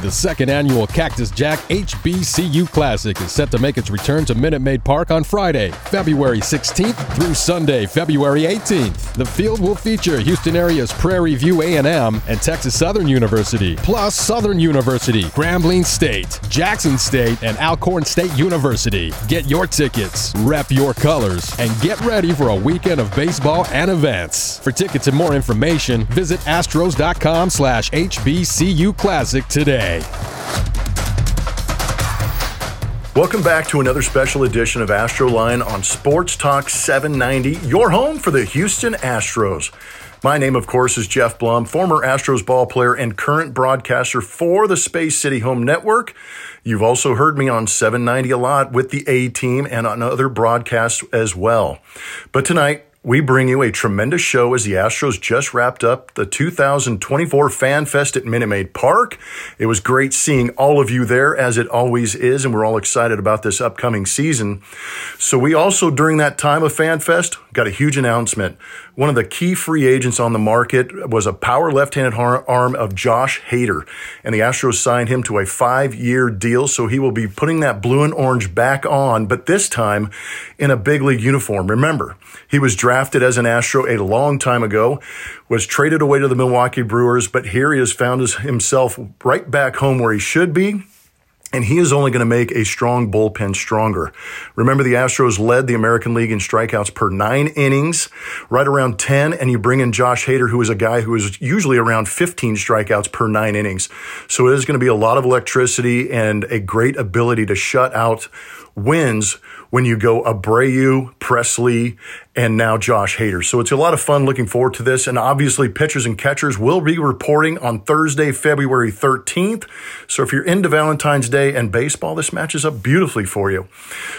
The second annual Cactus Jack HBCU Classic is set to make its return to Minute Maid Park on Friday, February 16th through Sunday, February 18th. The field will feature Houston area's Prairie View A&M and Texas Southern University, plus Southern University, Grambling State, Jackson State, and Alcorn State University. Get your tickets, rep your colors, and get ready for a weekend of baseball and events. For tickets and more information, visit astros.com slash HBCU Classic today. Welcome back to another special edition of Astroline on Sports Talk 790, your home for the Houston Astros. My name, of course, is Geoff Blum, former Astros ball player and current broadcaster for the Space City Home Network. You've also heard me on 790 a lot with the A team and on other broadcasts as well. But tonight, we bring you a tremendous show as the Astros just wrapped up the 2024 Fan Fest at Minute Maid Park. It was great seeing all of you there, as it always is, and we're all excited about this upcoming season. So, we also, during that time of Fan Fest, got a huge announcement. One of the key free agents on the market was a power left handed arm of Josh Hader, and the Astros signed him to a five year deal, so he will be putting that blue and orange back on, but this time in a big league uniform. Remember, he was drafted as an Astro a long time ago, was traded away to the Milwaukee Brewers, but here he has found himself right back home where he should be. And he is only going to make a strong bullpen stronger. Remember, the Astros led the American League in strikeouts per nine innings, right around 10. And you bring in Josh Hader, who is a guy who is usually around 15 strikeouts per nine innings. So it is going to be a lot of electricity and a great ability to shut out wins when you go Abreu, Pressly, and now Josh Hader. So it's a lot of fun looking forward to this. And obviously, pitchers and catchers will be reporting on Thursday, February 13th. So if you're into Valentine's Day and baseball, this matches up beautifully for you.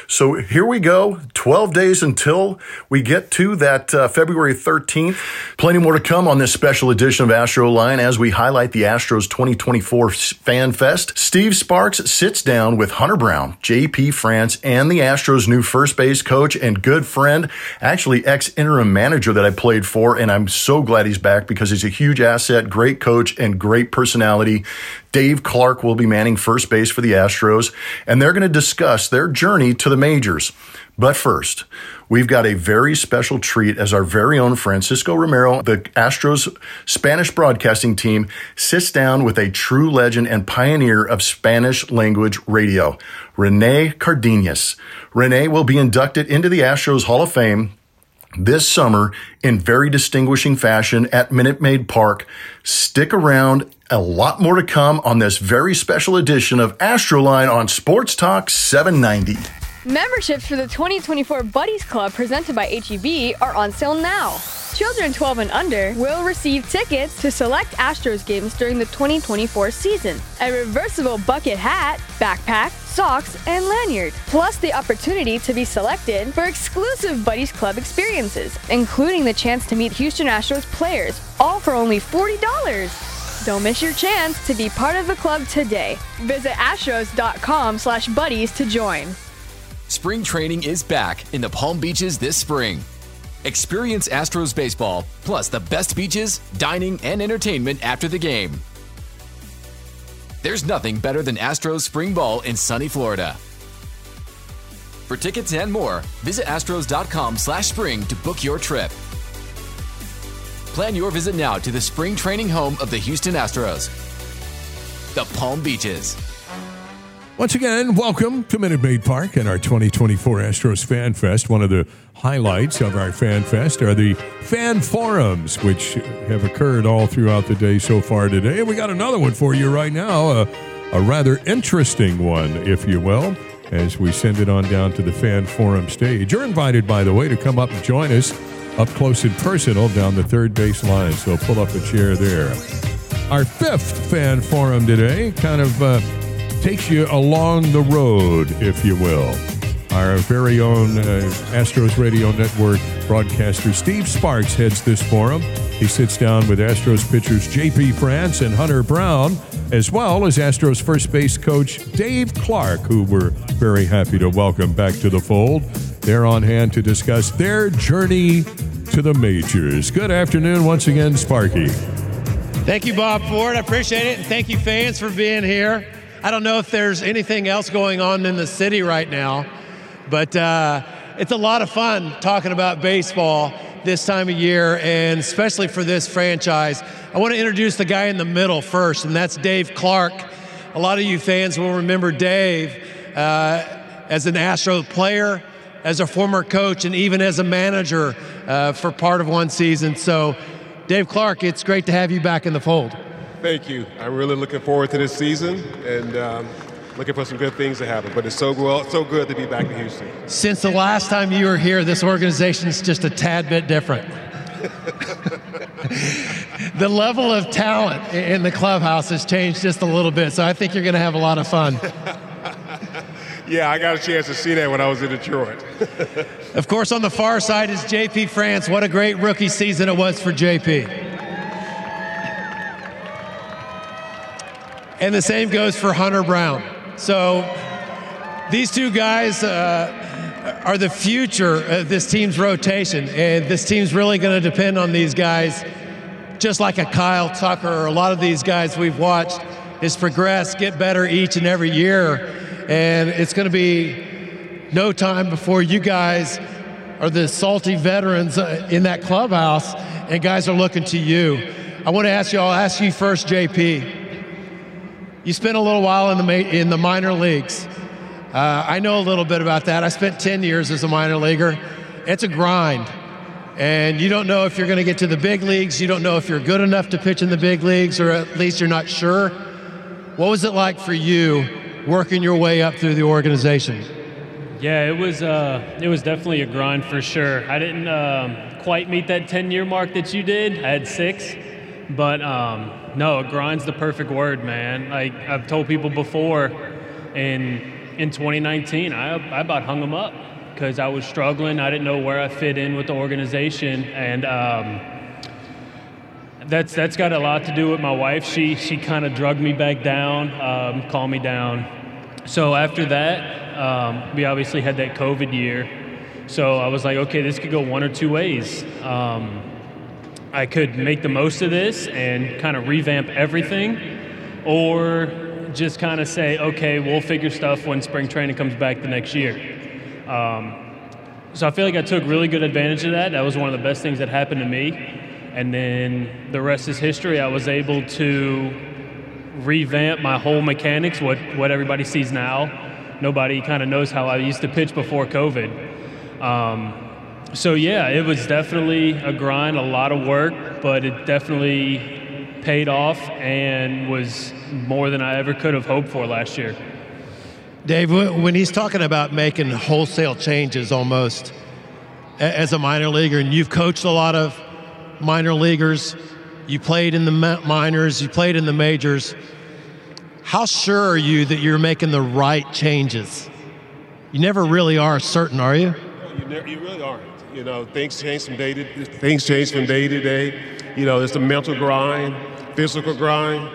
So here we go 12 days until we get to that uh, February 13th. Plenty more to come on this special edition of Astro Line as we highlight the Astros 2024 Fan Fest. Steve Sparks sits down with Hunter Brown, JP France, and the Astros' new first base coach and good friend. Actually, ex interim manager that I played for, and I'm so glad he's back because he's a huge asset, great coach, and great personality. Dave Clark will be manning first base for the Astros, and they're going to discuss their journey to the majors. But first, we've got a very special treat as our very own Francisco Romero, the Astros Spanish broadcasting team, sits down with a true legend and pioneer of Spanish language radio, Rene Cardenas. Rene will be inducted into the Astros Hall of Fame this summer in very distinguishing fashion at Minute Maid Park. Stick around. A lot more to come on this very special edition of Astroline on Sports Talk 790. Memberships for the 2024 Buddies Club presented by HEB are on sale now. Children 12 and under will receive tickets to select Astros games during the 2024 season, a reversible bucket hat, backpack, socks, and lanyard, plus the opportunity to be selected for exclusive Buddies Club experiences, including the chance to meet Houston Astros players, all for only $40. Don't miss your chance to be part of the club today. Visit astros.com slash buddies to join. Spring training is back in the Palm Beaches this spring. Experience Astros baseball, plus the best beaches, dining, and entertainment after the game. There's nothing better than Astros spring ball in sunny Florida. For tickets and more, visit astros.com/spring to book your trip. Plan your visit now to the spring training home of the Houston Astros, the Palm Beaches. Once again, welcome to Minute Maid Park and our 2024 Astros Fan Fest. One of the highlights of our Fan Fest are the fan forums, which have occurred all throughout the day so far today. And we got another one for you right now, a, a rather interesting one, if you will, as we send it on down to the fan forum stage. You're invited, by the way, to come up and join us up close and personal down the third base line. So pull up a chair there. our fifth fan forum today. Kind of uh, takes you along the road, if you will. Our very own uh, Astros Radio Network broadcaster Steve Sparks heads this forum. He sits down with Astros pitchers J.P. France and Hunter Brown, as well as Astros first base coach Dave Clark, who we're very happy to welcome back to the fold. They're on hand to discuss their journey to the majors. Good afternoon once again, Sparky. Thank you, Bob Ford. I appreciate it. And thank you, fans, for being here. I don't know if there's anything else going on in the city right now, but uh, it's a lot of fun talking about baseball this time of year, and especially for this franchise. I want to introduce the guy in the middle first, and that's Dave Clark. A lot of you fans will remember Dave uh, as an Astro player, as a former coach, and even as a manager uh, for part of one season. So, Dave Clark, it's great to have you back in the fold. Thank you. I'm really looking forward to this season and um, looking for some good things to happen. But it's so well, so good to be back in Houston. Since the last time you were here, this organization is just a tad bit different. the level of talent in the clubhouse has changed just a little bit, so I think you're going to have a lot of fun. yeah, I got a chance to see that when I was in Detroit. of course, on the far side is JP France. What a great rookie season it was for JP. And the same goes for Hunter Brown. So these two guys uh, are the future of this team's rotation, and this team's really going to depend on these guys, just like a Kyle Tucker or a lot of these guys we've watched is progress, get better each and every year, and it's going to be no time before you guys are the salty veterans uh, in that clubhouse, and guys are looking to you. I want to ask you, I'll ask you first, JP. You spent a little while in the ma- in the minor leagues. Uh, I know a little bit about that. I spent 10 years as a minor leaguer. It's a grind, and you don't know if you're going to get to the big leagues. You don't know if you're good enough to pitch in the big leagues, or at least you're not sure. What was it like for you working your way up through the organization? Yeah, it was uh, it was definitely a grind for sure. I didn't um, quite meet that 10 year mark that you did. I had six, but um, no, grind's the perfect word, man. Like I've told people before, in in 2019, I, I about hung them up because I was struggling. I didn't know where I fit in with the organization, and um, that's that's got a lot to do with my wife. She she kind of drugged me back down, um, calmed me down. So after that, um, we obviously had that COVID year. So I was like, okay, this could go one or two ways. Um, I could make the most of this and kind of revamp everything, or just kind of say, okay, we'll figure stuff when spring training comes back the next year. Um, so I feel like I took really good advantage of that. That was one of the best things that happened to me. And then the rest is history. I was able to revamp my whole mechanics, what, what everybody sees now. Nobody kind of knows how I used to pitch before COVID. Um, so yeah, it was definitely a grind, a lot of work, but it definitely paid off and was more than I ever could have hoped for last year. Dave, when he's talking about making wholesale changes almost as a minor leaguer, and you've coached a lot of minor leaguers, you played in the minors, you played in the majors. How sure are you that you're making the right changes? You never really are certain, are you? You, really aren't. You know, things change from day to things change from day to day. You know, it's a mental grind, physical grind.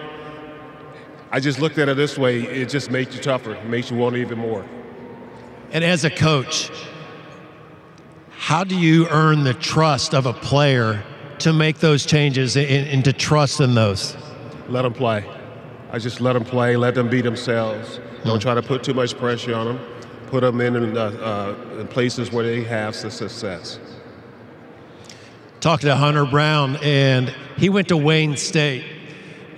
I just looked at it this way. It just makes you tougher. It makes you want even more. And as a coach, how do you earn the trust of a player to make those changes and, and to trust in those? Let them play. I just let them play. Let them be themselves. Don't mm. try to put too much pressure on them put them in, uh, uh, in places where they have success. Talked to Hunter Brown, and he went to Wayne State,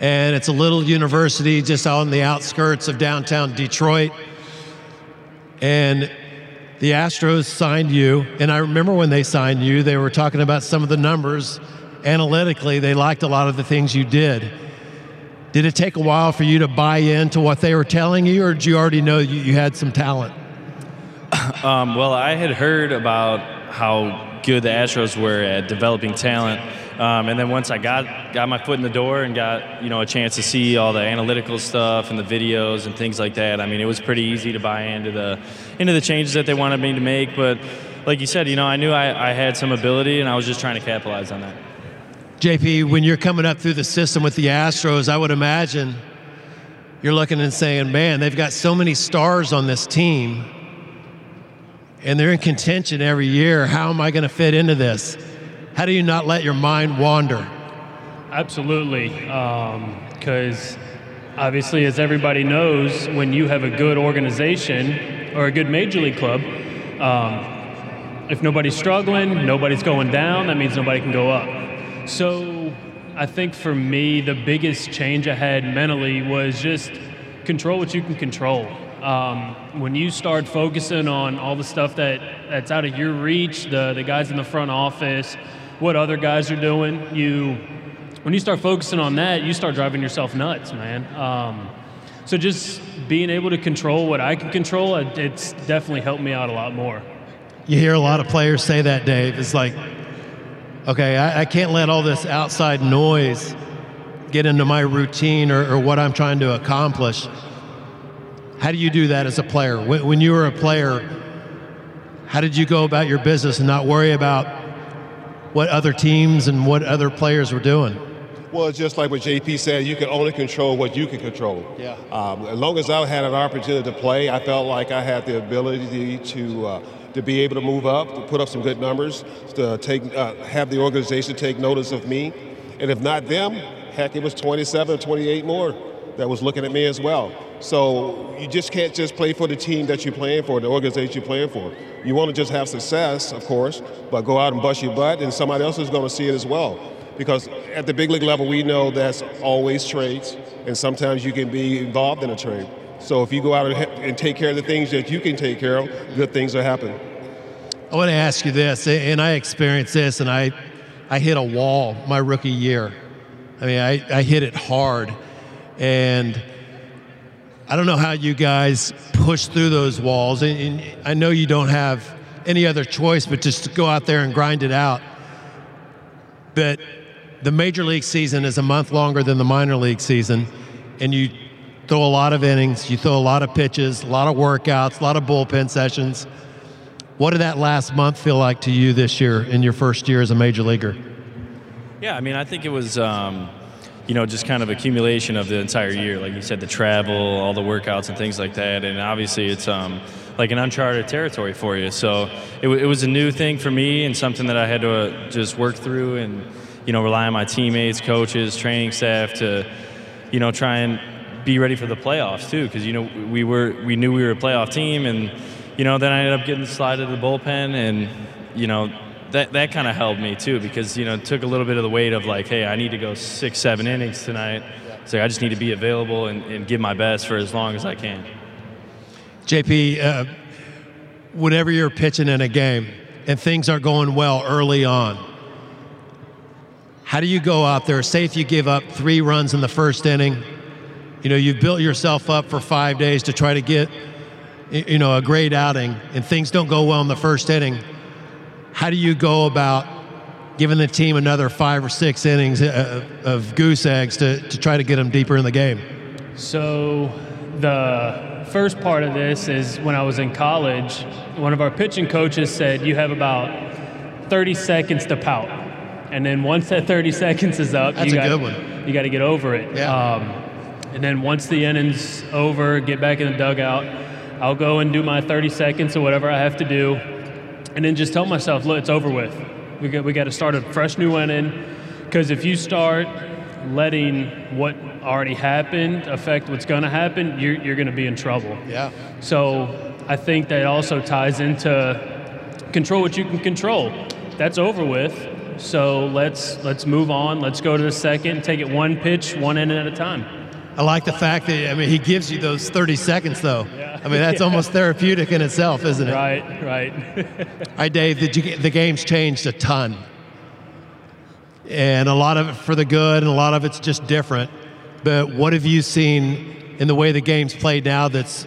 and it's a little university just on the outskirts of downtown Detroit. And the Astros signed you, and I remember when they signed you, they were talking about some of the numbers. Analytically, they liked a lot of the things you did. Did it take a while for you to buy into what they were telling you, or did you already know you had some talent? Um, well, I had heard about how good the Astros were at developing talent Um, and then once I got got my foot in the door and got you know a chance to see all the analytical stuff and the videos and things like that, I mean, it was pretty easy to buy into the into the changes that they wanted me to make. But like you said, you know, I knew I, I had some ability, and I was just trying to capitalize on that. JP, when you're coming up through the system with the Astros, I would imagine you're looking and saying, man, they've got so many stars on this team and they're in contention every year. How am I going to fit into this? How do you not let your mind wander? Absolutely. Because um, obviously, as everybody knows, when you have a good organization or a good major league club, um, if nobody's struggling, nobody's going down, that means nobody can go up. So I think for me, the biggest change I had mentally was just control what you can control. Um, when you start focusing on all the stuff that, that's out of your reach, the, the guys in the front office, what other guys are doing, you when you start focusing on that, you start driving yourself nuts, man. Um, so just being able to control what I can control, it's definitely helped me out a lot more. You hear a lot of players say that, Dave. It's like okay, I, I, can't let all this outside noise get into my routine or, or, what I'm trying to accomplish. How do you do that as a player? When, when, you were a player, how did you go about your business and not worry about what other teams and what other players were doing? Well, just like what JP said, you can only control what you can control. Yeah. Um, as long as I had an opportunity to play, I felt like I had the ability to. Uh, to be able to move up, to put up some good numbers, to take, uh, have the organization take notice of me. And if not them, heck, it was 27 or 28 more that was looking at me as well. So you just can't just play for the team that you're playing for, the organization you're playing for. You want to just have success, of course, but go out and bust your butt, and somebody else is going to see it as well. Because at the big league level, we know that's always trades, and sometimes you can be involved in a trade. So if you go out and take care of the things that you can take care of, good things will happen. I want to ask you this, and I experienced this, and I, I hit a wall my rookie year. I mean, I, I hit it hard, and I don't know how you guys push through those walls. And, I know you don't have any other choice but just to go out there and grind it out. But the major league season is a month longer than the minor league season, and you throw a lot of innings, you throw a lot of pitches, a lot of workouts, a lot of bullpen sessions. What did that last month feel like to you this year in your first year as a major leaguer? Yeah, I mean, I think it was, um, you know, just kind of accumulation of the entire year. Like you said, the travel, all the workouts, and things like that. And obviously, it's um, like an uncharted territory for you. So it, it, was a new thing for me and something that I had to uh, just work through and, you know, rely on my teammates, coaches, training staff to, you know, try and be ready for the playoffs too, because you know we were we knew we were a playoff team, and you know then I ended up getting slided to the bullpen, and you know that that kind of helped me too, because you know it took a little bit of the weight of like, hey, I need to go six, seven innings tonight, so I just need to be available and, and give my best for as long as I can. JP, uh, whenever you're pitching in a game and things are going well early on, how do you go out there? Say if you give up three runs in the first inning you know, you've built yourself up for five days to try to get, you know, a great outing, and things don't go well in the first inning. How do you go about giving the team another five or six innings uh, of goose eggs to, to try to get them deeper in the game? So, the first part of this is when I was in college, one of our pitching coaches said, You have about 30 seconds to pout. And then once that 30 seconds is up, That's you got, You got to get over it. Yeah. Um, and then once the inning's over, get back in the dugout. I'll go and do my 30 seconds or whatever I have to do, and then just tell myself, look, it's over with. We got, we got to start a fresh new inning, because if you start letting what already happened affect what's going to happen, you're, you're going to be in trouble. Yeah. So I think that also ties into control what you can control. That's over with. So let's let's move on. Let's go to the second. Take it one pitch, one inning at a time. I like the fact that I mean he gives you those 30 seconds though. Yeah. I mean that's yeah. almost therapeutic in itself, isn't it? Right, right. Hi, Dave. The, the game's changed a ton, and a lot of it for the good, and a lot of it's just different. But what have you seen in the way the game's played now that's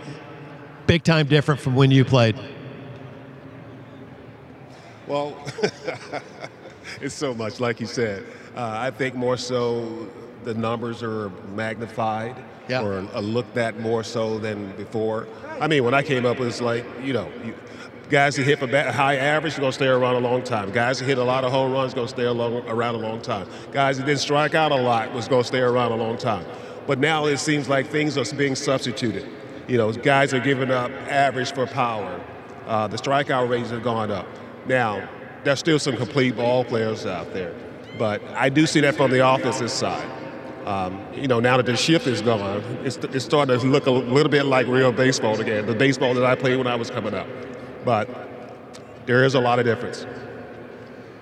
big time different from when you played? Well. it's so much, like you said. Uh, I think more so the numbers are magnified Yeah. or looked at more so than before. I mean, when I came up, it was like, you know, you, guys that hit for ba- high average, are going to stay around a long time. Guys that hit a lot of home runs, going to stay around a long time. Guys that didn't strike out a lot was going to stay around a long time. But now it seems like things are being substituted. You know, guys are giving up average for power. Uh, the strikeout rates have gone up. Now, there's still some complete ball players out there, but I do see that from the offensive side. Um, you know, now that the shift is gone, it's, it's starting to look a little bit like real baseball again, the baseball that I played when I was coming up. But there is a lot of difference.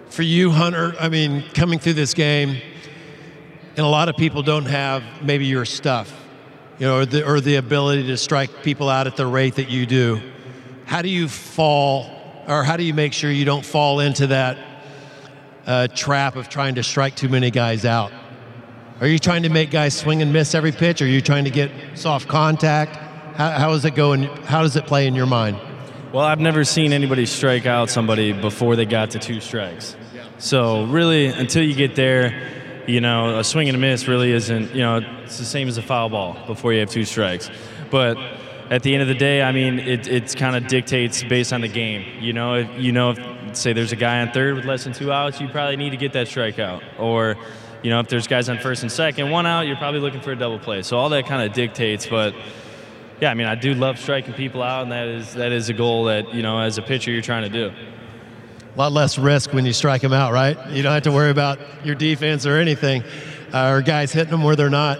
For you, Hunter, I mean, coming through this game, and a lot of people don't have maybe your stuff, you know, or the, or the ability to strike people out at the rate that you do. How do you fall, or how do you make sure you don't fall into that uh, trap of trying to strike too many guys out? Are you trying to make guys swing and miss every pitch? Are you trying to get soft contact? How, how is it going? How does it play in your mind? Well, I've never seen anybody strike out somebody before they got to two strikes. So really, until you get there, you know, a swing and a miss really isn't. You know, it's the same as a foul ball before you have two strikes. But at the end of the day, I mean, it it kind of dictates based on the game. You know, if you know, if, say there's a guy on third with less than two outs, you probably need to get that strikeout. Or, you know, if there's guys on first and second, one out, you're probably looking for a double play. So all that kind of dictates, but yeah, I mean, I do love striking people out, and that is that is a goal that you know, as a pitcher, you're trying to do. A lot less risk when you strike them out, right? You don't have to worry about your defense or anything, uh, or guys hitting them where they're not.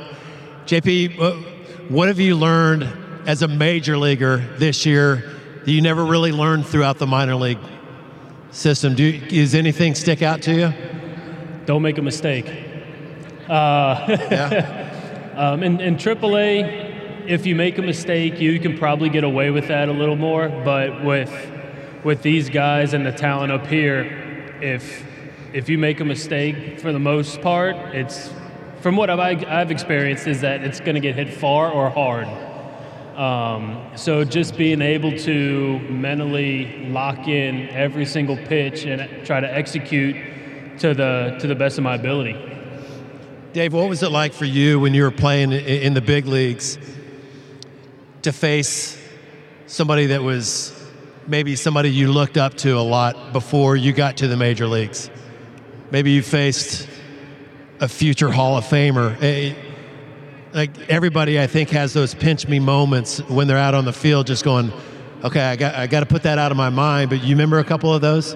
JP, what have you learned as a major leaguer this year that you never really learned throughout the minor league system? Do does anything stick out to you? Don't make a mistake. Uh, um, in, in AAA, if you make a mistake, you can probably get away with that a little more. But with with these guys and the talent up here, if if you make a mistake, for the most part, it's from what I've, I've experienced is that it's going to get hit far or hard. Um, so just being able to mentally lock in every single pitch and try to execute to the to the best of my ability. Dave, what was it like for you when you were playing in the big leagues to face somebody that was maybe somebody you looked up to a lot before you got to the major leagues? Maybe you faced a future Hall of Famer. Like everybody, I think, has those pinch me moments when they're out on the field, just going, "Okay, I got, I got to put that out of my mind." But you remember a couple of those?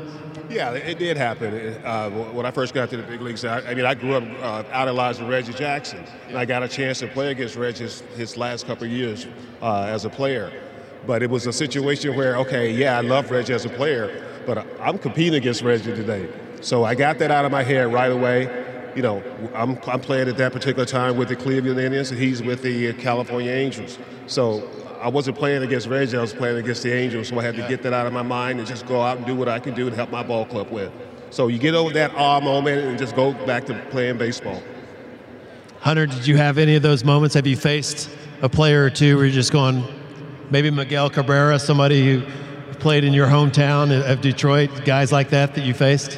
Yeah, it did happen. Uh, when I first got to the big leagues, I, I mean, I grew up uh, idolizing Reggie Jackson, and I got a chance to play against Reggie his, last couple years uh, as a player. But it was a situation where, okay, yeah, I love Reggie as a player, but I'm competing against Reggie today. So I got that out of my head right away. You know, I'm, I'm playing at that particular time with the Cleveland Indians, and he's with the California Angels. So I wasn't playing against Reggie, I was playing against the Angels, so I had to get that out of my mind and just go out and do what I can do to help my ball club with. So you get over that awe moment and just go back to playing baseball. Hunter, did you have any of those moments? Have you faced a player or two where you're just going, maybe Miguel Cabrera, somebody who played in your hometown of Detroit, guys like that that you faced?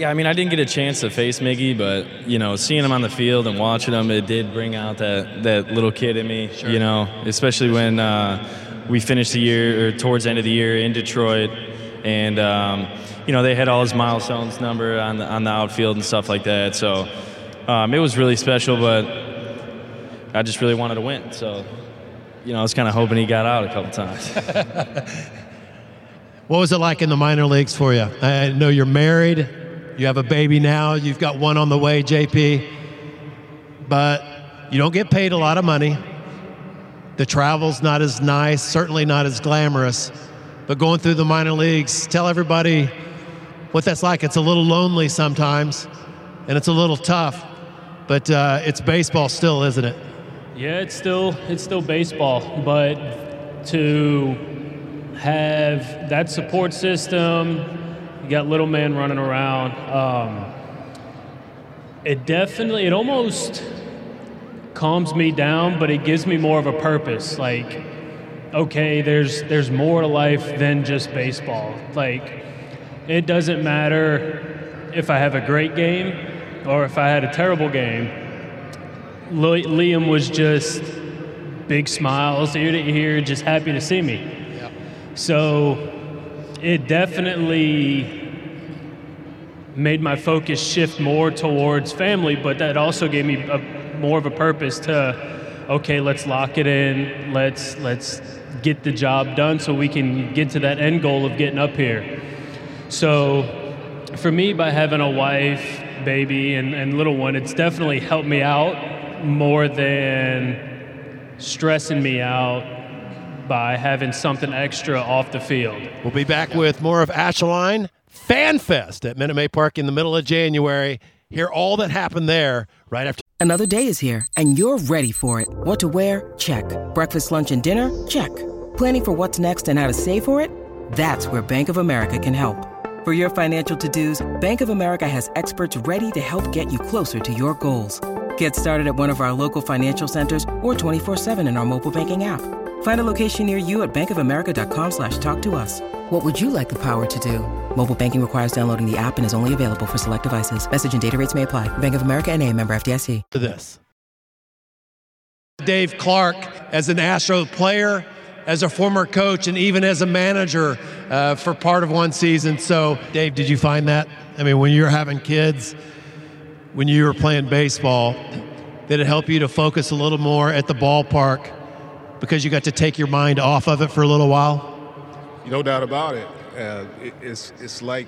Yeah, I mean, I didn't get a chance to face Miggy, but you know, seeing him on the field and watching him, it did bring out that that little kid in me. You know, especially when uh, we finished the year or towards the end of the year in Detroit, and um, you know they had all his milestones number on the on the outfield and stuff like that. So um, it was really special, but I just really wanted to win. So you know, I was kind of hoping he got out a couple times. What was it like in the minor leagues for you? I know you're married, you have a baby now, you've got one on the way, JP, but you don't get paid a lot of money. The travel's not as nice, certainly not as glamorous, but going through the minor leagues, tell everybody what that's like. It's a little lonely sometimes, and it's a little tough, but uh, it's baseball still, isn't it? Yeah, it's still it's still baseball, but to have that support system, you got little man running around. Um, it definitely, it almost calms me down, but it gives me more of a purpose. Like, okay, there's there's more to life than just baseball. Like, it doesn't matter if I have a great game or if I had a terrible game, Liam was just big smiles, ear to ear, just happy to see me. So it definitely made my focus shift more towards family, but that also gave me a, more of a purpose to, okay, let's lock it in, let's let's get the job done so we can get to that end goal of getting up here. So for me, by having a wife, baby, and, and little one, it's definitely helped me out more than stressing me out by having something extra off the field. We'll be back with more of Astroline Fest at Minute Maid Park in the middle of January. Hear all that happened there right after. Another day is here, and you're ready for it. What to wear? Check. Breakfast, lunch, and dinner? Check. Planning for what's next and how to save for it? That's where Bank of America can help. For your financial to-dos, Bank of America has experts ready to help get you closer to your goals. Get started at one of our local financial centers or 24-7 in our mobile banking app. Find a location near you at bankofamerica.com slash talk to us. What would you like the power to do? Mobile banking requires downloading the app and is only available for select devices. Message and data rates may apply. Bank of America and a member FDIC. This. Dave Clark as an Astro player – as a former coach and even as a manager uh, for part of one season. So, Dave, did you find that? I mean, when you were having kids, when you were playing baseball, did it help you to focus a little more at the ballpark because you got to take your mind off of it for a little while? No doubt about it. Uh, it it's, it's like,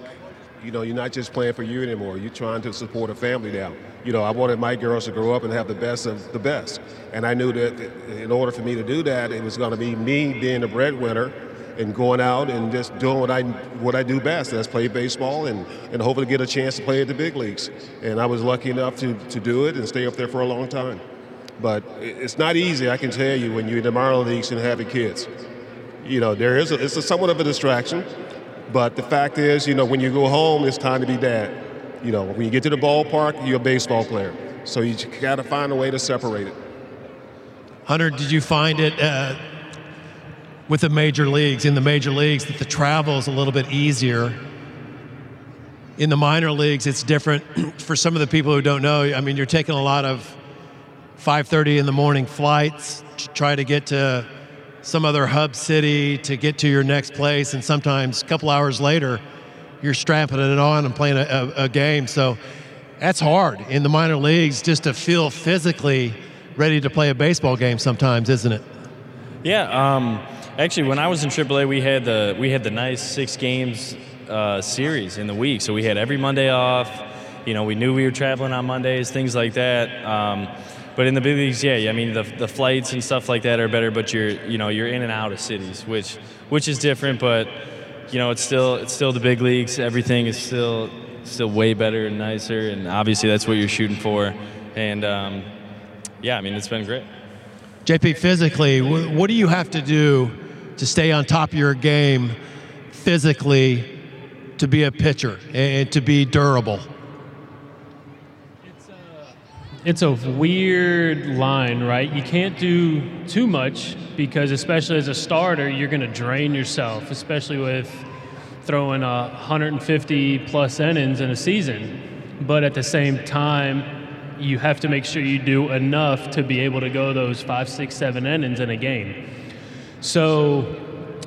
you know, you're not just playing for you anymore. You're trying to support a family now you know, I wanted my girls to grow up and have the best of the best. And I knew that in order for me to do that, it was going to be me being a breadwinner and going out and just doing what I what I do best. That's play baseball and, and hopefully get a chance to play at the big leagues. And I was lucky enough to, to do it and stay up there for a long time. But it's not easy, I can tell you, when you're in the minor leagues and having kids. You know, there is a, it's a somewhat of a distraction. But the fact is, you know, when you go home, it's time to be dad. You know, when you get to the ballpark, you're a baseball player. So you got to find a way to separate it. Hunter, did you find it uh, with the major leagues, in the major leagues, that the travel is a little bit easier? In the minor leagues, it's different. For some of the people who don't know, I mean, you're taking a lot of 5:30 in the morning flights to try to get to some other hub city to get to your next place, and sometimes a couple hours later, you're strapping it on and playing a, a, a game. So that's hard in the minor leagues just to feel physically ready to play a baseball game sometimes, isn't it? Yeah. Um, actually, when I was in AAA, we had the we had the nice six games uh, series in the week. So we had every Monday off. You know, we knew we were traveling on Mondays, things like that. Um, but in the big leagues, yeah, I mean the, the flights and stuff like that are better. But you're you know you're in and out of cities, which which is different. But you know, it's still it's still the big leagues. Everything is still still way better and nicer, and obviously that's what you're shooting for. And um, yeah, I mean, it's been great. JP, physically, what do you have to do to stay on top of your game physically to be a pitcher and to be durable? It's a weird line, right? You can't do too much because, especially as a starter, you're going to drain yourself, especially with throwing a 150 plus innings in a season. But at the same time, you have to make sure you do enough to be able to go those five, six, seven innings in a game. So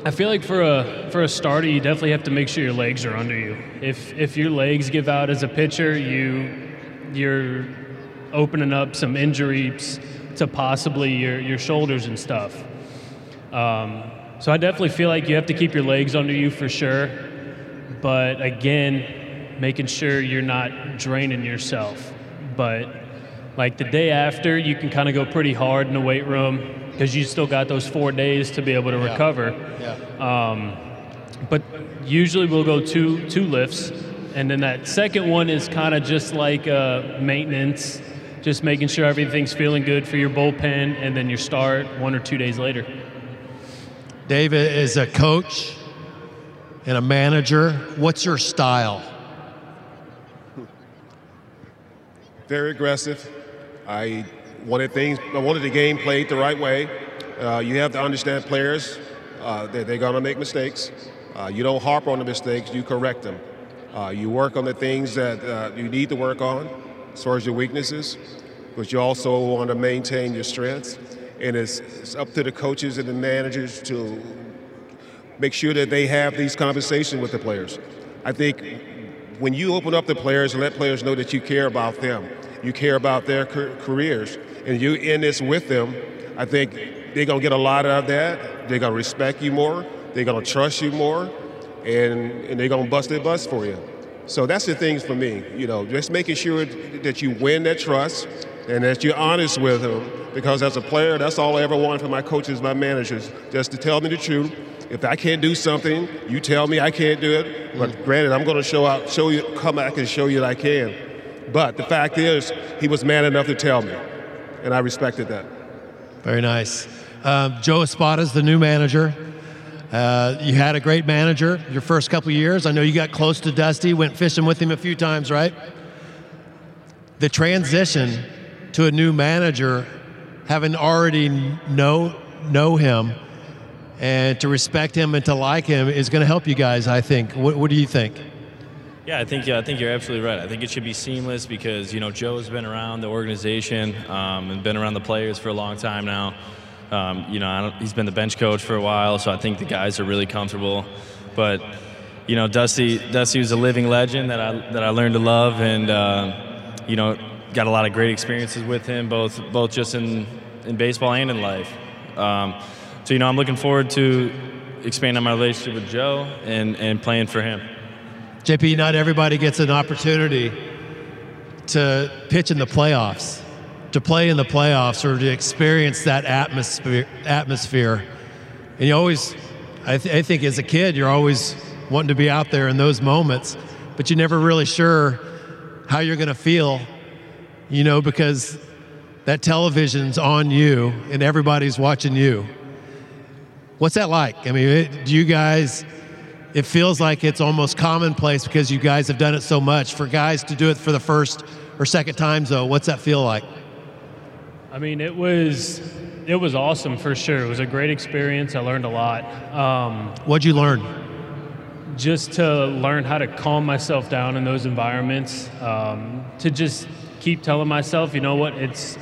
I feel like for a for a starter, you definitely have to make sure your legs are under you. If if your legs give out as a pitcher, you you're opening up some injuries to possibly your, your shoulders and stuff. Um, so I definitely feel like you have to keep your legs under you for sure. But again, making sure you're not draining yourself. But like the day after, you can kind of go pretty hard in the weight room because you still got those four days to be able to yeah. recover. Yeah. Um, but usually we'll go two two lifts, and then that second one is kind of just like uh, maintenance just making sure everything's feeling good for your bullpen and then your start one or two days later. David is a coach and a manager. What's your style? Very aggressive. I wanted things. I wanted the game played the right way. Uh, you have to understand players. Uh, they, they're going to make mistakes. Uh, you don't harp on the mistakes. You correct them. Uh, you work on the things that uh, you need to work on as far as your weaknesses, but you also want to maintain your strengths. And it's, it's up to the coaches and the managers to make sure that they have these conversations with the players. I think when you open up the players and let players know that you care about them, you care about their careers, and you in this with them, I think they're gonna get a lot out of that. They're gonna respect you more. They're gonna trust you more, and and they're gonna bust their bust for you. So that's the things for me. You know, just making sure that you win that trust and that you're honest with them. Because as a player, that's all I ever want from my coaches, my managers, just to tell me the truth if I can't do something, you tell me I can't do it. But granted, I'm going to show out, show you, come back and show you that I can. But the fact is, he was man enough to tell me, and I respected that. Very nice. Um, Joe is the new manager. Uh, you had a great manager your first couple years. I know you got close to Dusty, went fishing with him a few times, right? The transition to a new manager, having already know know him, and to respect him and to like him is going to help you guys. I think. What, what do you think? Yeah, I think yeah, I think you're absolutely right. I think it should be seamless because you know Joe's been around the organization um, and been around the players for a long time now. Um, you know, he's been the bench coach for a while, so I think the guys are really comfortable. But you know, Dusty Dusty was a living legend that I that I learned to love, and uh, you know, got a lot of great experiences with him, both both just in in baseball and in life. Um, so you know, I'm looking forward to expanding my relationship with Joe and, and playing for him. JP, not everybody gets an opportunity to pitch in the playoffs, to play in the playoffs, or to experience that atmosphere. Atmosphere, and you always, I, th- I think, as a kid, you're always wanting to be out there in those moments, but you're never really sure how you're going to feel, you know, because that television's on you and everybody's watching you. What's that like? I mean, it, do you guys? It feels like it's almost commonplace because you guys have done it so much. For guys to do it for the first or second time, though, what's that feel like? I mean, it was it was awesome for sure. It was a great experience. I learned a lot. Um, What'd you learn? Just to learn how to calm myself down in those environments. Um, to just keep telling myself, you know what, it's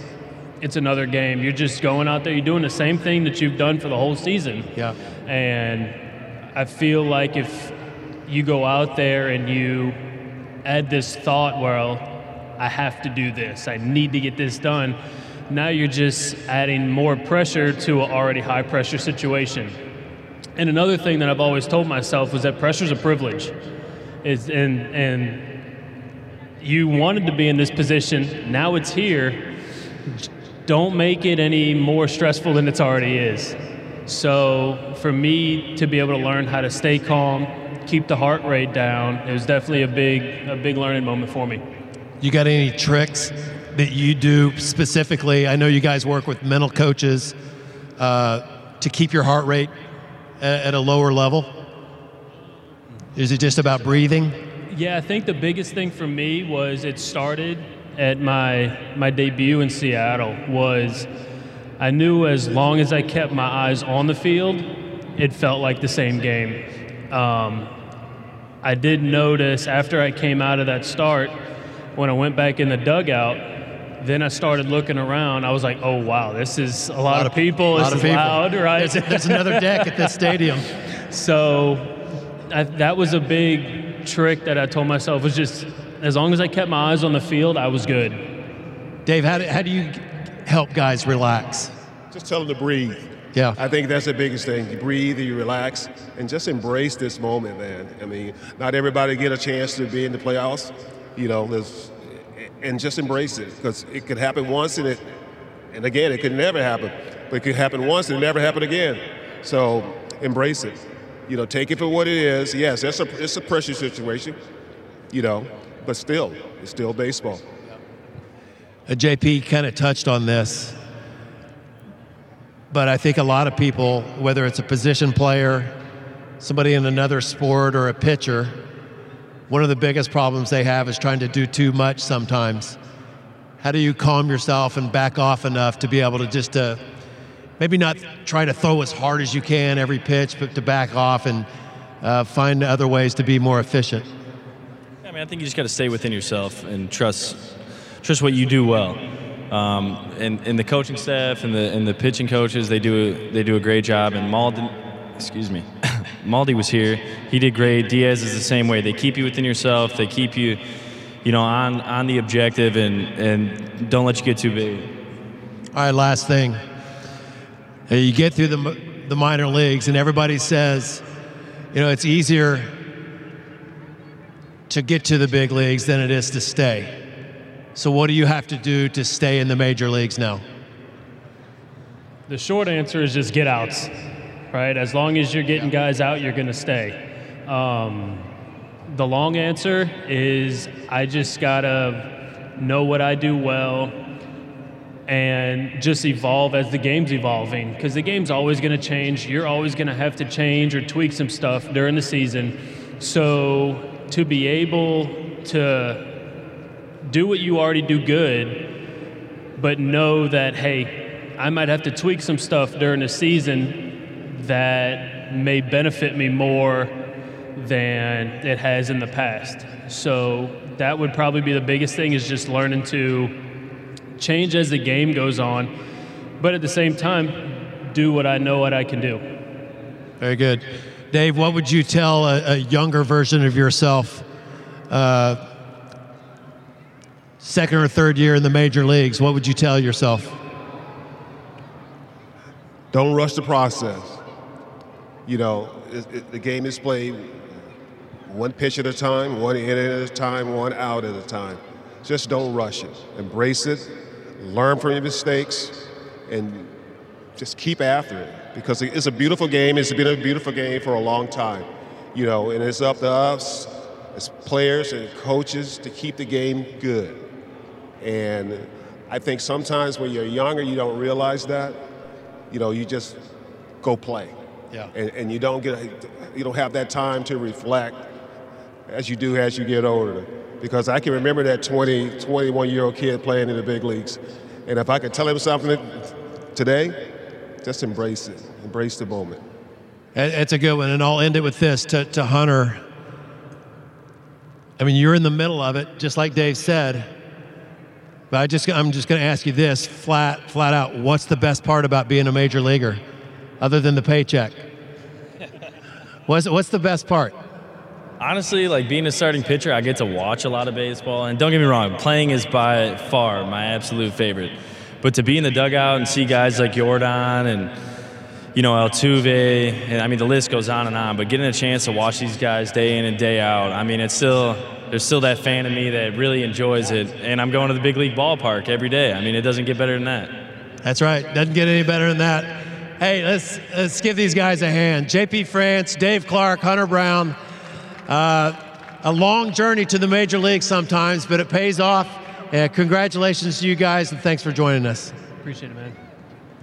it's another game. You're just going out there, you're doing the same thing that you've done for the whole season. Yeah. And I feel like if you go out there and you add this thought, well, I have to do this, I need to get this done, now you're just adding more pressure to an already high pressure situation. And another thing that I've always told myself was that pressure is a privilege. Is and and you wanted to be in this position, now it's here don't make it any more stressful than it already is. So for me to be able to learn how to stay calm, keep the heart rate down, it was definitely a big a big learning moment for me. You got any tricks that you do specifically? I know you guys work with mental coaches uh, to keep your heart rate at, at a lower level. Is it just about breathing? Yeah, I think the biggest thing for me was it started at my my debut in Seattle was I knew as long as I kept my eyes on the field, it felt like the same game. Um, I did notice after I came out of that start, when I went back in the dugout, then I started looking around. I was like, "Oh wow, this is a lot, a lot of people. This is people. loud, right?" There's, there's another deck at this stadium. So I, that was a big trick that I told myself was just as long as I kept my eyes on the field, I was good. Dave, how do, how do you help guys relax? Just tell them to breathe. Yeah. I think that's the biggest thing. You breathe, you relax, and just embrace this moment, man. I mean, not everybody get a chance to be in the playoffs, you know, and just embrace it because it could happen once and it, and again, it could never happen. But it could happen once and never happen again. So embrace it. You know, take it for what it is. Yes, it's a, it's a pressure situation, you know, but still, it's still baseball. JP kind of touched on this, but I think a lot of people, whether it's a position player, somebody in another sport, or a pitcher, one of the biggest problems they have is trying to do too much sometimes. How do you calm yourself and back off enough to be able to just uh, maybe not try to throw as hard as you can every pitch, but to back off and uh, find other ways to be more efficient? Yeah, I mean, I think you just got to stay within yourself and trust trust what you do well. Um, and, and the coaching staff and the and the pitching coaches they do they do a great job. And Malden, excuse me, Maldi was here. He did great. Diaz is the same way. They keep you within yourself. They keep you, you know, on on the objective and and don't let you get too big. All right, last thing. You get through the the minor leagues, and everybody says, you know, it's easier to get to the big leagues than it is to stay. So, what do you have to do to stay in the major leagues now? The short answer is just get outs, right? As long as you're getting guys out, you're going to stay. Um, the long answer is I just got to know what I do well and just evolve as the game's evolving because the game's always going to change. You're always going to have to change or tweak some stuff during the season. So, to be able to do what you already do good, but know that, hey, I might have to tweak some stuff during the season that may benefit me more than it has in the past. So that would probably be the biggest thing is just learning to change as the game goes on, but at the same time, do what I know what I can do. Very good. Dave, what would you tell a, a younger version of yourself uh, second or third year in the major leagues, what would you tell yourself? Don't rush the process. You know, it, it, the game is played one pitch at a time, one inning at a time, one out at a time. Just don't rush it. Embrace it, learn from your mistakes, and just keep after it because it's a beautiful game. It's been a beautiful game for a long time, you know, and it's up to us as players and coaches to keep the game good. And I think sometimes when you're younger, you don't realize that. You know, you just go play. Yeah. And, and you don't get, you don't have that time to reflect as you do as you get older. Because I can remember that 20, 21 year old kid playing in the big leagues. And if I could tell him something today, just embrace it, embrace the moment. It's a good one. And I'll end it with this to, to Hunter. I mean, you're in the middle of it, just like Dave said. But I just, I'm just going to ask you this flat, flat out. What's the best part about being a major leaguer, other than the paycheck? what's, what's the best part? Honestly, like being a starting pitcher, I get to watch a lot of baseball. And don't get me wrong, playing is by far my absolute favorite. But to be in the dugout and see guys like Jordan and you know Altuve, and I mean the list goes on and on. But getting a chance to watch these guys day in and day out, I mean it's still there's still that fan in me that really enjoys it. And I'm going to the big league ballpark every day. I mean, it doesn't get better than that. That's right. Doesn't get any better than that. Hey, let's let's give these guys a hand. JP France, Dave Clark, Hunter Brown. Uh, a long journey to the major league sometimes, but it pays off. Uh, congratulations to you guys, and thanks for joining us. Appreciate it, man.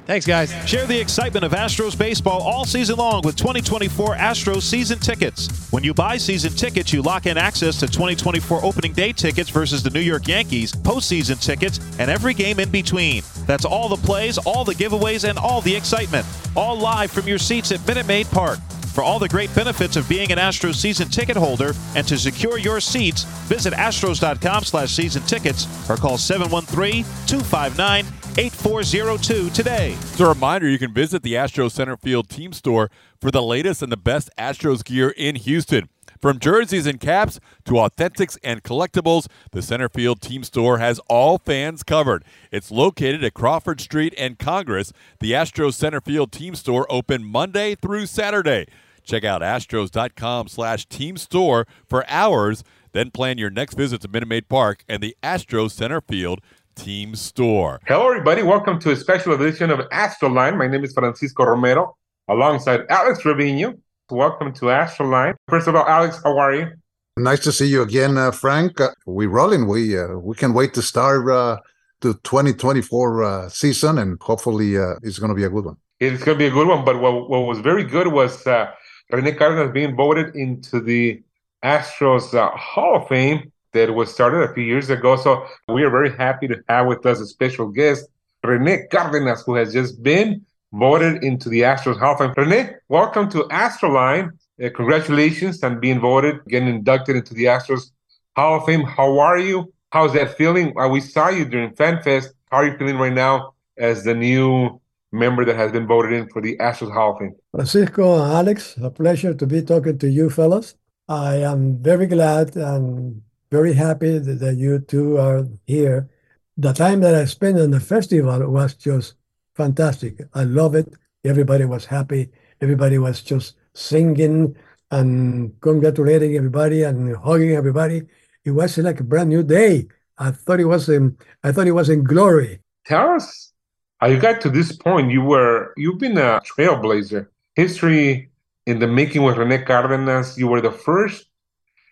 Thanks, guys. Share the excitement of Astros baseball all season long with 2024 Astros season tickets. When you buy season tickets, you lock in access to 2024 opening day tickets versus the New York Yankees, postseason tickets, and every game in between. That's all the plays, all the giveaways, and all the excitement. All live from your seats at Minute Maid Park. For all the great benefits of being an Astros season ticket holder and to secure your seats, visit astros.com slash season tickets or call 713-259 8402 today. As a reminder, you can visit the Astros Center Field team store for the latest and the best Astros gear in Houston. From jerseys and caps to authentics and collectibles, the Centerfield team store has all fans covered. It's located at Crawford Street and Congress. The Astros Centerfield team store open Monday through Saturday. Check out astros.com slash team store for hours. Then plan your next visit to Minute Maid Park and the Astros Centerfield Team Store. Hello, everybody. Welcome to a special edition of Astroline. My name is Francisco Romero, alongside Alex Trevino. Welcome to Astroline. First of all, Alex, how are you? Nice to see you again, uh, Frank. Uh, we rolling. We uh, we can wait to start uh, the 2024 uh, season, and hopefully uh, it's going to be a good one. It's going to be a good one. But what, what was very good was uh, Rene Cardenas being voted into the Astros Hall of Fame that was started a few years ago. So we are very happy to have with us a special guest, Rene Cardenas, who has just been voted into the Astros Hall of Fame. Rene, welcome to Astroline. Uh, congratulations on being voted, getting inducted into the Astros Hall of Fame. How are you? How's that feeling? Uh, we saw you during FanFest. How are you feeling right now as the new member that has been voted in for the Astros Hall of Fame? Francisco and Alex, a pleasure to be talking to you fellas. I am very glad and very happy that, that you two are here. The time that I spent on the festival was just fantastic. I love it. Everybody was happy. Everybody was just singing and congratulating everybody and hugging everybody. It was like a brand new day. I thought it was in I thought it was in glory. Tell us how you got to this point. You were you've been a trailblazer. History in the making with Rene Cardenas. You were the first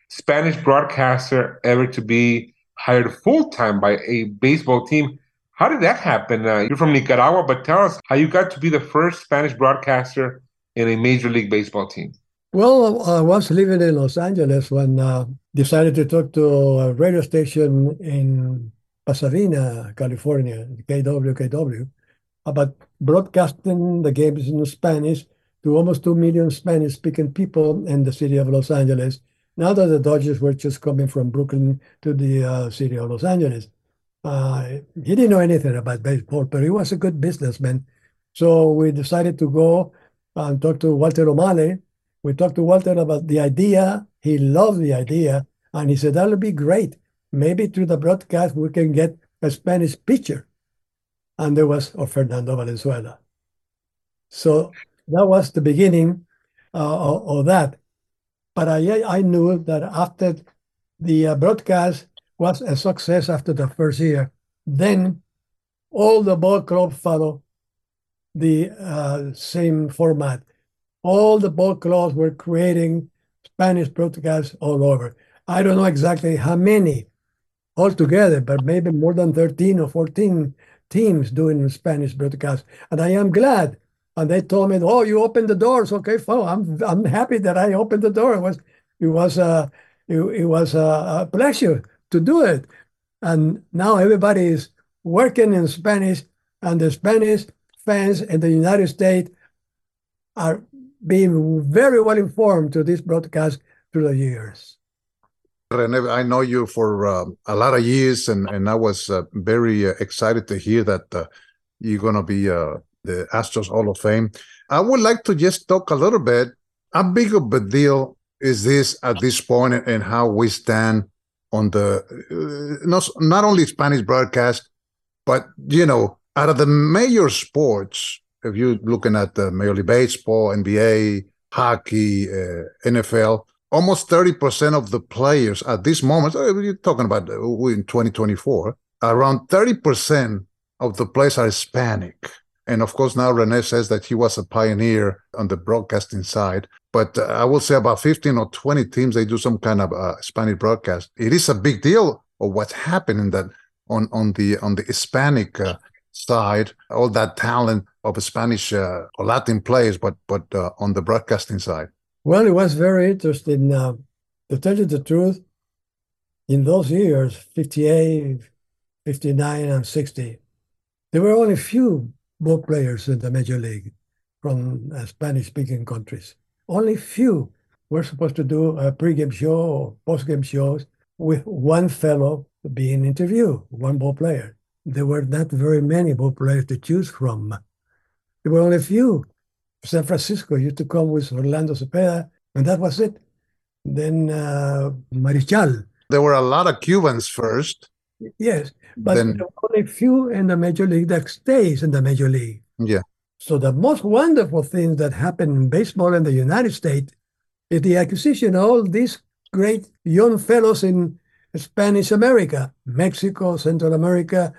Spanish broadcaster ever to be hired full time by a baseball team. How did that happen? Uh, you're from Nicaragua, but tell us how you got to be the first Spanish broadcaster in a Major League Baseball team. Well, I was living in Los Angeles when I uh, decided to talk to a radio station in Pasadena, California, KWKW, about broadcasting the games in Spanish to almost 2 million Spanish speaking people in the city of Los Angeles. Now that the Dodgers were just coming from Brooklyn to the uh, city of Los Angeles. Uh, he didn't know anything about baseball, but he was a good businessman. So we decided to go and talk to Walter O'Malley. We talked to Walter about the idea. He loved the idea. And he said, that'll be great. Maybe through the broadcast, we can get a Spanish pitcher. And there was Fernando Valenzuela. So that was the beginning uh, of, of, that. But I, I knew that after the uh, broadcast was a success after the first year, then all the ball clubs follow the uh, same format. All the ball clubs were creating Spanish broadcasts all over. I don't know exactly how many altogether, but maybe more than 13 or 14 teams doing Spanish broadcasts. And I am glad and they told me, "Oh, you opened the doors. Okay, fine. I'm I'm happy that I opened the door. It was it was a it, it was a, a pleasure to do it, and now everybody is working in Spanish, and the Spanish fans in the United States are being very well informed to this broadcast through the years. Rene, I know you for uh, a lot of years, and, and I was uh, very uh, excited to hear that uh, you're going to be uh, the Astros Hall of Fame. I would like to just talk a little bit. How big of a deal is this at this point and how we stand on the uh, not, not only Spanish broadcast, but you know, out of the major sports, if you're looking at the Major League Baseball, NBA, hockey, uh, NFL, almost 30% of the players at this moment, you're talking about uh, in 2024, around 30% of the players are Hispanic. And of course, now Rene says that he was a pioneer on the broadcasting side. But uh, I will say about 15 or 20 teams, they do some kind of uh, Spanish broadcast. It is a big deal of what's happening that on, on the on the Hispanic uh, side, all that talent of Spanish uh, or Latin players, but but uh, on the broadcasting side. Well, it was very interesting. Uh, to tell you the truth, in those years, 58, 59, and 60, there were only few ball players in the major league from uh, Spanish-speaking countries. Only few were supposed to do a pregame show or postgame shows with one fellow being interviewed, one ball player. There were not very many ball players to choose from. There were only a few. San Francisco used to come with Orlando Cepeda, and that was it. Then uh, Marichal. There were a lot of Cubans first. Yes, but then, only a few in the major league that stays in the major league. Yeah. So the most wonderful thing that happened in baseball in the United States is the acquisition of all these great young fellows in Spanish America, Mexico, Central America,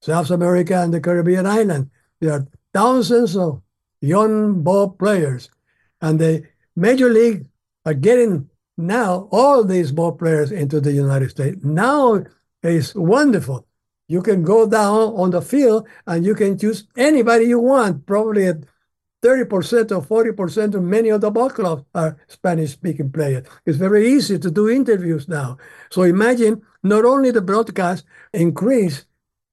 South America, and the Caribbean island. There are thousands of young ball players, and the major league are getting now all these ball players into the United States. Now is wonderful. You can go down on the field and you can choose anybody you want. Probably 30% or 40% of many of the ball clubs are Spanish speaking players. It's very easy to do interviews now. So imagine not only the broadcast increased,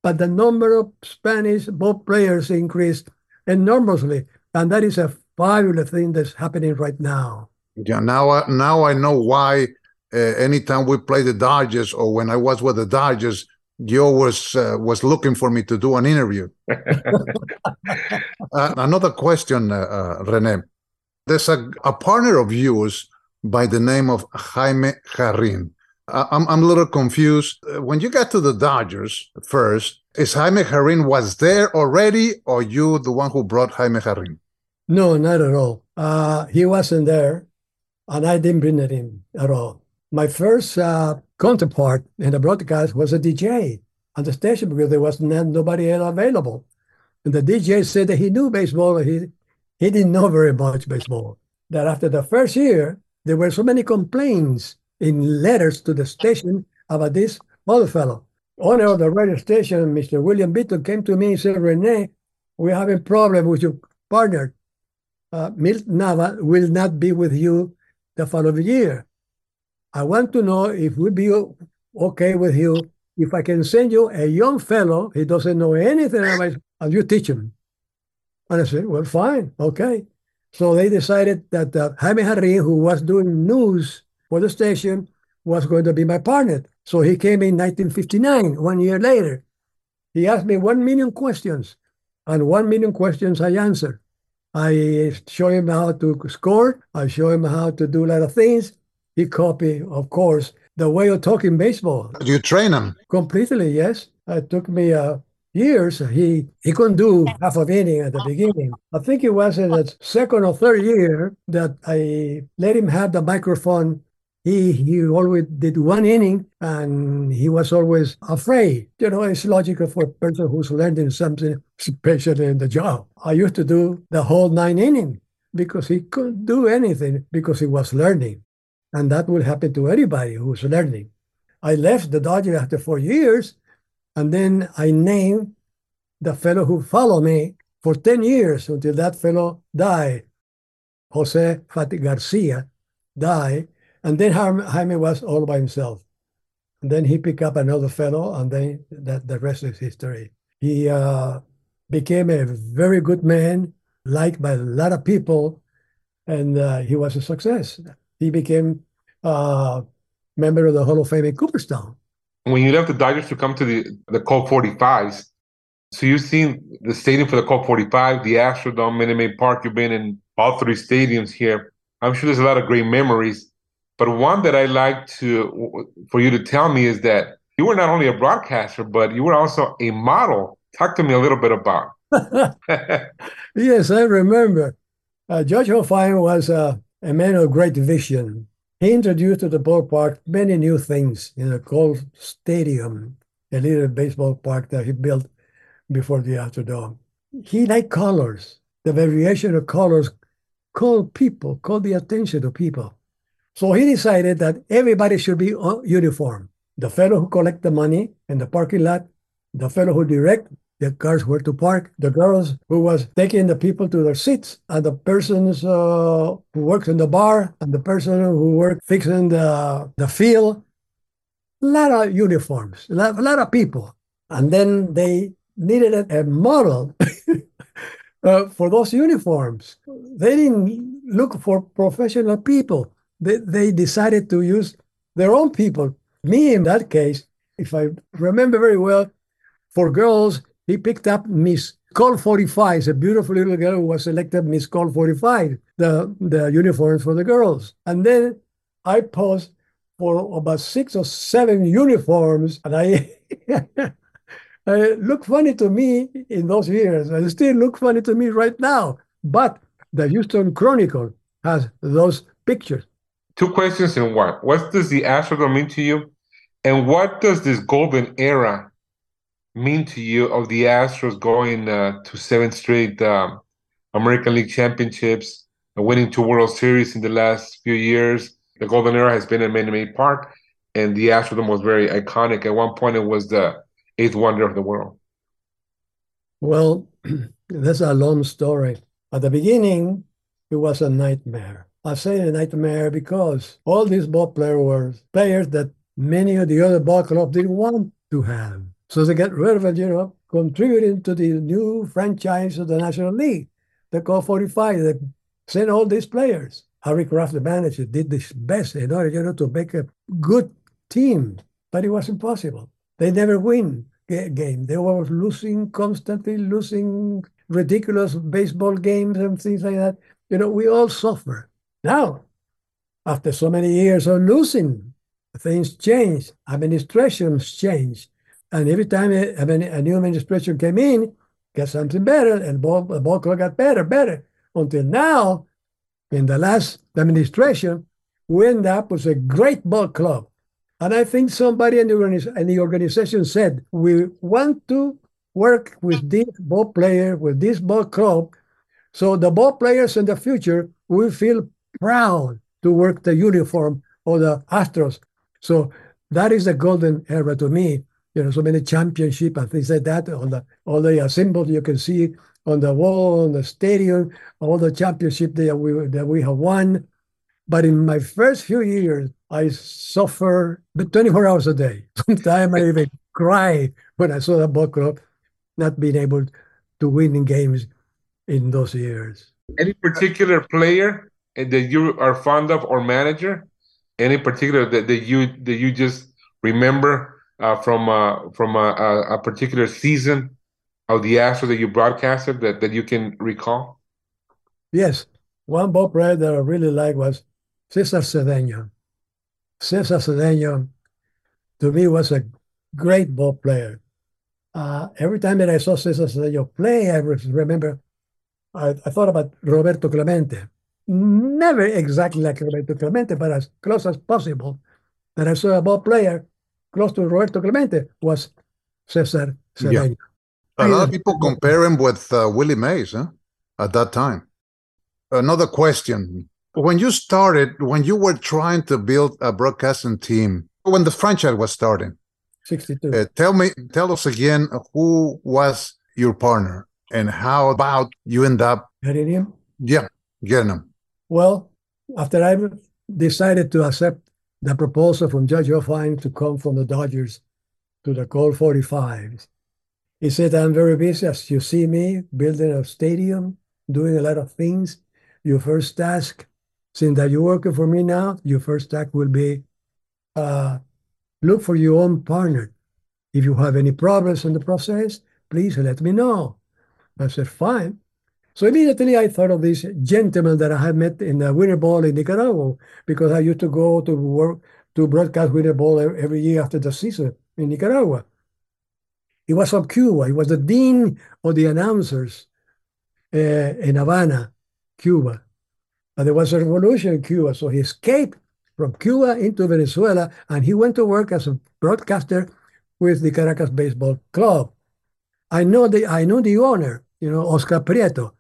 but the number of Spanish ball players increased enormously. And that is a fabulous thing that's happening right now. Yeah, now, now I know why uh, anytime we play the Dodgers or when I was with the Dodgers, you was uh, was looking for me to do an interview. uh, another question, uh, uh, Rene. There's a, a partner of yours by the name of Jaime Jarrin. I'm I'm a little confused. Uh, when you got to the Dodgers first, is Jaime Jarrin was there already, or you the one who brought Jaime Jarrin? No, not at all. Uh, he wasn't there, and I didn't bring it in at all. My first uh, counterpart in the broadcast was a DJ on the station because there was not, nobody else available. And the DJ said that he knew baseball. He he didn't know very much baseball. That after the first year, there were so many complaints in letters to the station about this other fellow. Owner of the radio station, Mr. William Beaton, came to me and said, Rene, we're having a problem with your partner. Uh, Milt Nava will not be with you the following year. I want to know if we'll be okay with you if I can send you a young fellow, he doesn't know anything about and you teach him. And I said, well, fine, okay. So they decided that uh, Jaime Jarrin, who was doing news for the station, was going to be my partner. So he came in 1959, one year later. He asked me one million questions, and one million questions I answered. I show him how to score. I show him how to do a lot of things. He copied, of course, the way of talking baseball. You train him completely. Yes, it took me uh, years. He he couldn't do half of inning at the beginning. I think it was in the second or third year that I let him have the microphone. He he always did one inning, and he was always afraid. You know, it's logical for a person who's learning something, especially in the job. I used to do the whole nine inning because he couldn't do anything because he was learning. And that will happen to anybody who's learning. I left the Dodgers after four years, and then I named the fellow who followed me for 10 years until that fellow died. Jose Fati Garcia died, and then Jaime was all by himself. And then he picked up another fellow, and then that, the rest is history. He uh, became a very good man, liked by a lot of people, and uh, he was a success he became a member of the Hall of Fame in Cooperstown. When you left the Dodgers to come to the, the Colt 45s, so you've seen the stadium for the Colt 45, the Astrodome, Minute Maid Park. You've been in all three stadiums here. I'm sure there's a lot of great memories. But one that I like to for you to tell me is that you were not only a broadcaster, but you were also a model. Talk to me a little bit about. yes, I remember. Uh, Judge Hofheinz was uh, a man of great vision. He introduced to the ballpark many new things in a Colt Stadium, a little baseball park that he built before the Astrodome. He liked colors. The variation of colors called people, called the attention of people. So he decided that everybody should be uniform. The fellow who collect the money in the parking lot, the fellow who direct the cars where to park, the girls who was taking the people to their seats, and the persons uh, who works in the bar, and the person who worked fixing the, the field. A lot of uniforms, a lot, a lot of people. And then they needed a, a model uh, for those uniforms. They didn't look for professional people. They, they decided to use their own people. Me, in that case, if I remember very well, for girls, he picked up Miss Colt 45, a beautiful little girl who was selected Miss Colt 45, the, the uniforms for the girls. And then I posed for about six or seven uniforms, and I, I look funny to me in those years, and still look funny to me right now. But the Houston Chronicle has those pictures. Two questions in one. What does the Astrodome mean to you? And what does this golden era mean to you of the Astros going uh, to seven straight um, American League championships, and winning two World Series in the last few years? The golden era has been at Minute Maid Park, and the Astrodome was very iconic. At one point, it was the eighth wonder of the world. Well, that's a long story. At the beginning, it was a nightmare. I say a nightmare because all these ball players were players that many of the other ball clubs didn't want to have. So they get rid of it, you know, contributing to the new franchise of the National League. They call 45. They send all these players. Harry Craft, the manager, did his best in order, you know, to make a good team, but it was impossible. They never win a game. They were losing constantly, losing ridiculous baseball games and things like that. You know, we all suffer. Now, after so many years of losing, things change, administrations change. And every time eh, a, a new administration came in, got something better, and ball, the ball club got better, better. Until now, in the last administration, we end up with a great ball club. And I think somebody in the, in the organization said, we want to work with this ball player, with this ball club, so the ball players in the future will feel proud to work the uniform of the Astros. So that is the golden era to me. You know, so many championship and things like that. All the all the symbols you can see on the wall, on the stadium, all the championship that we that we have won. But in my first few years, I suffer 24 hours a day. Sometimes I even cry when I saw the ball club not being able to win in games in those years. Any particular player that you are fond of or manager? Any particular that, that you that you just remember uh, from uh, from a, a, particular season of the Astros that you broadcasted that, that you can recall? Yes, one ball player that I really liked was Cesar Cedeno. Cesar Cedeno, to me, was a great ball player. Uh, every time that I saw Cesar Cedeno play, I remember I, I thought about Roberto Clemente. Never exactly like Roberto Clemente, but as close as possible. That I saw a ball player close to Roberto Clemente was Cesar Cedeno. Yeah. A lot of people compare him with uh, Willie Mays huh? at that time. Another question. When you started, when you were trying to build a broadcasting team, when the franchise was starting, 62. Uh, tell me, tell us again who was your partner and how about you end up getting him? Yeah, getting him. Well, after I decided to accept the proposal from Judge Hofheinz to come from the Dodgers to the Colt 45s, he said, I'm very busy as you see me building a stadium, doing a lot of things. Your first task, since that you're working for me now, your first task will be uh, look for your own partner. If you have any problems in the process, please let me know. I said, fine. So immediately I thought of this gentleman that I had met in the Winter Ball in Nicaragua because I used to go to work to broadcast Winter Ball every year after the season in Nicaragua. He was from Cuba. He was the dean of the announcers uh, in Havana, Cuba. And there was a revolution in Cuba, so he escaped from Cuba into Venezuela, and he went to work as a broadcaster with the Caracas Baseball Club. I know the I know the owner, you know, Oscar Prieto.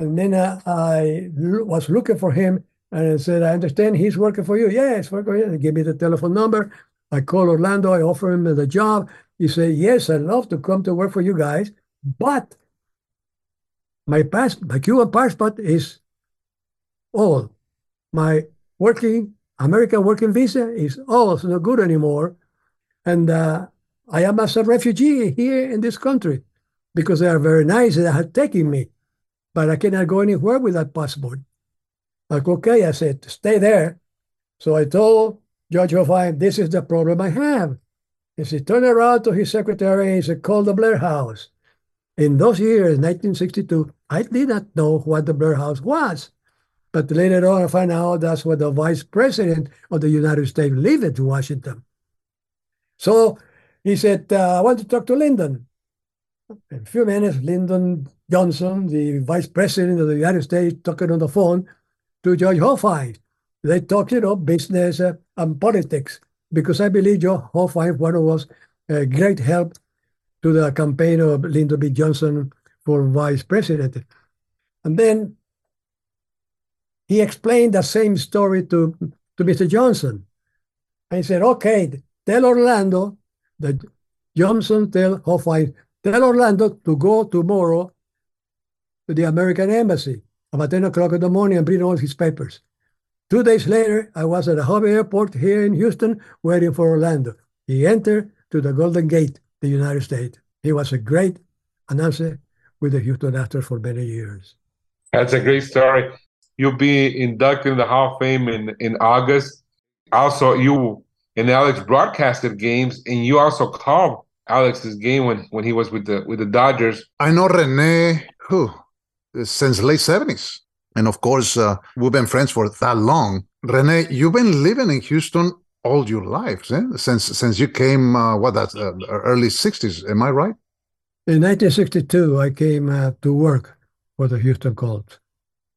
And then uh, I was looking for him and I said, I understand he's working for you. Yes, working for gave me the telephone number. I called Orlando. I offered him the job. He said, Yes, I'd love to come to work for you guys, but my pass, my Cuban passport is old. My working American working visa is also not good anymore, and uh, I am as a refugee here in this country because they are very nice and they are taking me, but I cannot go anywhere with that passport. Like, okay, I said, stay there. So I told Judge Hofheinz, this is the problem I have. He said, turn around to his secretary. He said, call the Blair House. In those years, 1962, I did not know what the Blair House was. But later on, I found out that's where the vice president of the United States lived in Washington. So he said, uh, I want to talk to Lyndon. In a few minutes, Lyndon Johnson, the vice president of the United States, talking on the phone to Judge Hofheinz. They talked, you know, business uh, and politics, because I believe Judge Hofheinz was a great help to the campaign of Lyndon B. Johnson for vice president. And then he explained the same story to, to Mr. Johnson. And he said, okay, tell Orlando that Johnson tell Hofheinz, tell Orlando to go tomorrow to the American Embassy about 10 o'clock in the morning and bring all his papers. Two days later, I was at the Hobby Airport here in Houston waiting for Orlando. He entered to the Golden Gate, the United States. He was a great announcer with the Houston Astros for many years. That's a great story. you'll be inducted in the Hall of Fame in, in August. Also, you and Alex broadcasted games, and you also called Alex's game when, when he was with the with the Dodgers. I know Rene who since late seventies, and of course uh, we've been friends for that long. Rene, you've been living in Houston all your life eh? since since you came. Uh, what that uh, early sixties? Am I right? In 1962, I came uh, to work for the Houston Colts.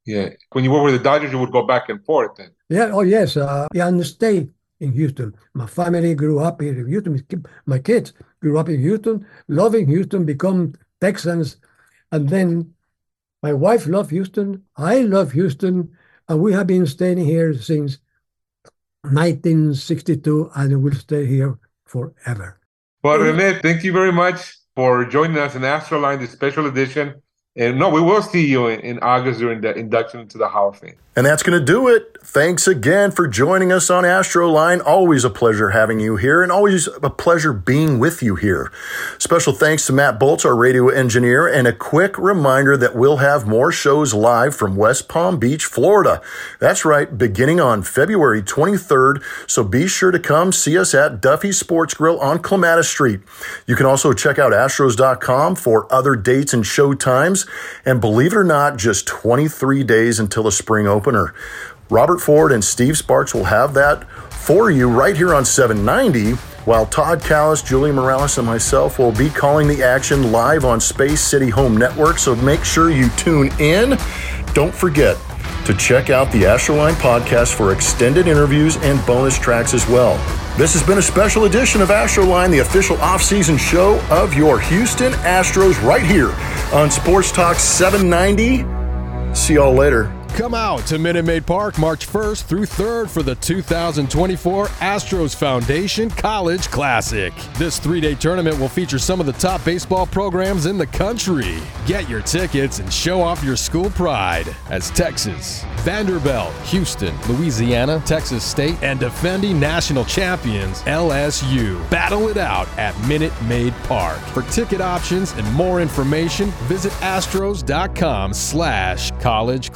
Yeah, when you were with the Dodgers, you would go back and forth then. Yeah. Oh yes. Uh, yeah, and stay in Houston. My family grew up here in Houston. My kids grew up in Houston, loving Houston, become Texans, and then my wife loved Houston. I love Houston, and we have been staying here since 1962, and we'll stay here forever. Well, Rene, thank you very much for joining us in Astroline, the special edition. And no, we will see you in, in August during the induction into the Hall of Fame. And that's going to do it. Thanks again for joining us on Astroline. Always a pleasure having you here and always a pleasure being with you here. Special thanks to Matt Bolts, our radio engineer, and a quick reminder that we'll have more shows live from West Palm Beach, Florida. That's right, beginning on February 23rd. So be sure to come see us at Duffy's Sports Grill on Clematis Street. You can also check out astros.com for other dates and show times. And believe it or not, just 23 days until the spring opener. Robert Ford and Steve Sparks will have that for you right here on 790, while Todd Kalas, Julie Morales, and myself will be calling the action live on Space City Home Network. So make sure you tune in. Don't forget to check out the Astroline podcast for extended interviews and bonus tracks as well. This has been a special edition of Astroline, the official off-season show of your Houston Astros, right here on Sports Talk 790. See y'all later. Come out to Minute Maid Park March 1st through 3rd for the 2024 Astros Foundation College Classic. This three day tournament will feature some of the top baseball programs in the country. Get your tickets and show off your school pride as Texas, Vanderbilt, Houston, Louisiana, Texas State, and defending national champions LSU battle it out at Minute Maid Park. For ticket options and more information, visit astros.com slash college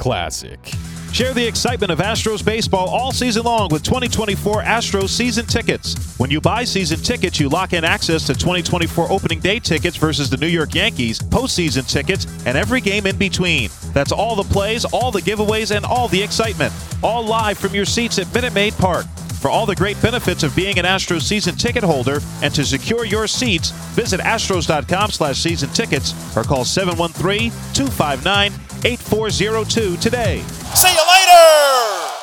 Share the excitement of Astros baseball all season long with 2024 Astros season tickets. When you buy season tickets, you lock in access to 2024 opening day tickets versus the New York Yankees, postseason tickets, and every game in between. That's all the plays, all the giveaways, and all the excitement. All live from your seats at Minute Maid Park. For all the great benefits of being an Astros season ticket holder and to secure your seats, visit astros.com slash season tickets or call 713 259 8402 today. See you later!